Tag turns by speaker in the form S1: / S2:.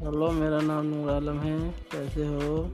S1: Hello मेरा नाम नूर आलम है। कैसे हो?